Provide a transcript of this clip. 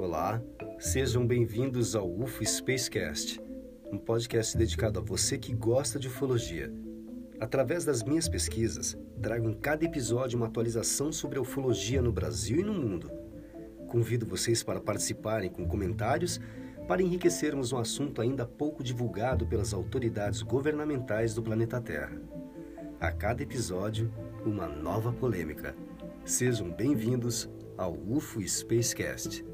Olá, sejam bem-vindos ao UFO Spacecast, um podcast dedicado a você que gosta de ufologia. Através das minhas pesquisas, trago em cada episódio uma atualização sobre a ufologia no Brasil e no mundo. Convido vocês para participarem com comentários para enriquecermos um assunto ainda pouco divulgado pelas autoridades governamentais do planeta Terra. A cada episódio, uma nova polêmica. Sejam bem-vindos ao UFO Spacecast.